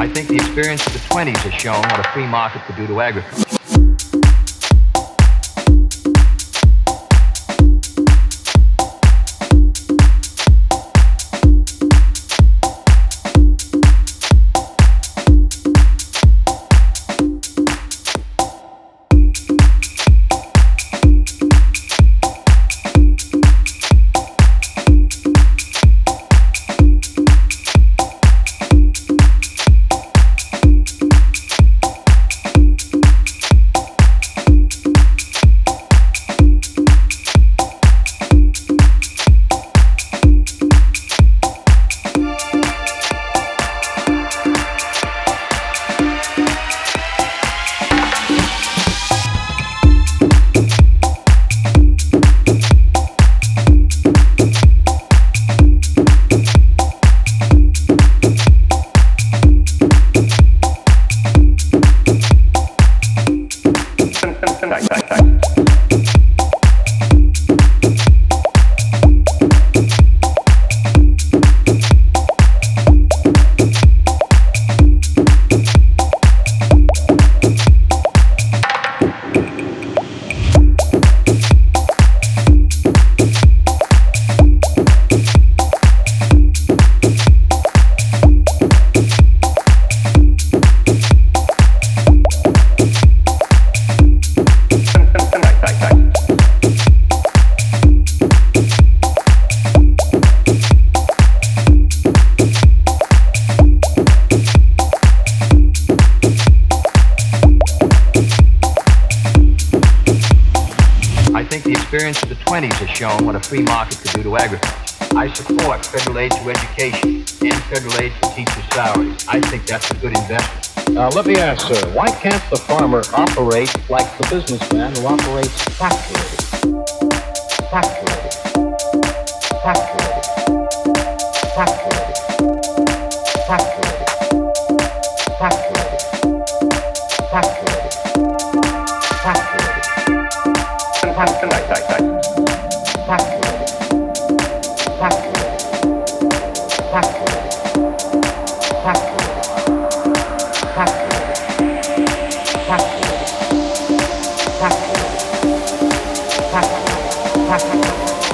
I think the experience of the 20s has shown what a free market could do to agriculture. Experience of the 20s has shown what a free market could do to agriculture. I support federal aid to education and federal aid to teachers' salaries. I think that's a good investment. Now, let me ask, sir, why can't the farmer operate like the businessman who operates? Factories. Factories. Factories. Factories.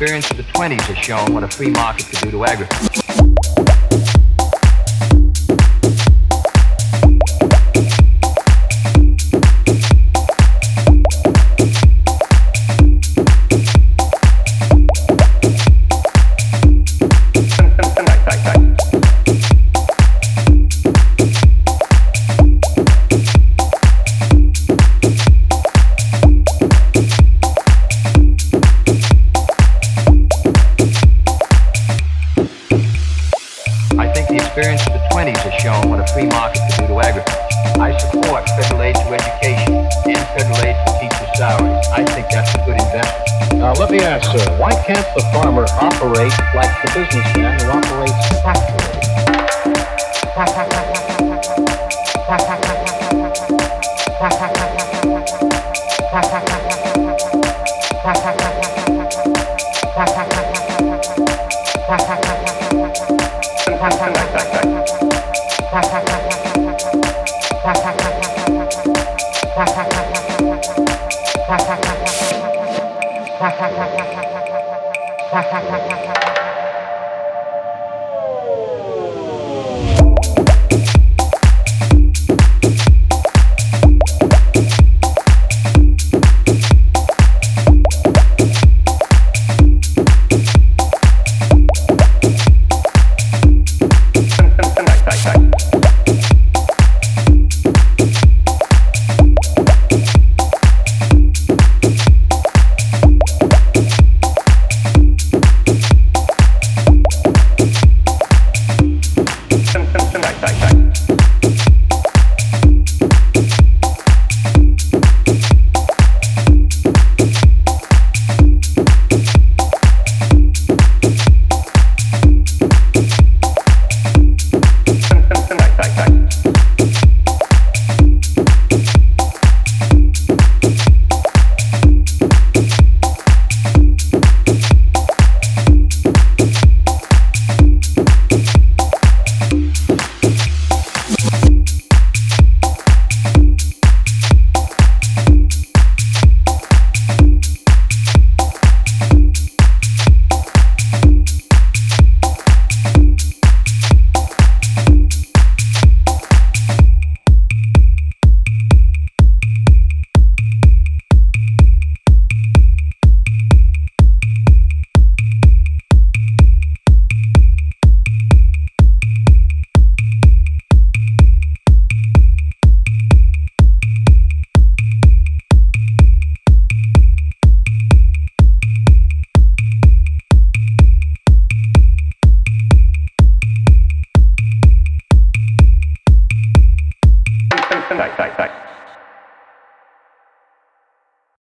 experience of the 20s has shown what a free market could do to agriculture. Experience of the 20s has shown what a free market could do to agriculture. I support federal aid to education and federal aid to teachers' salaries. I think that's a good investment. Now, let me ask, sir, why can't the farmer operate like the businessman who operates factories? Ha ha ハハハハ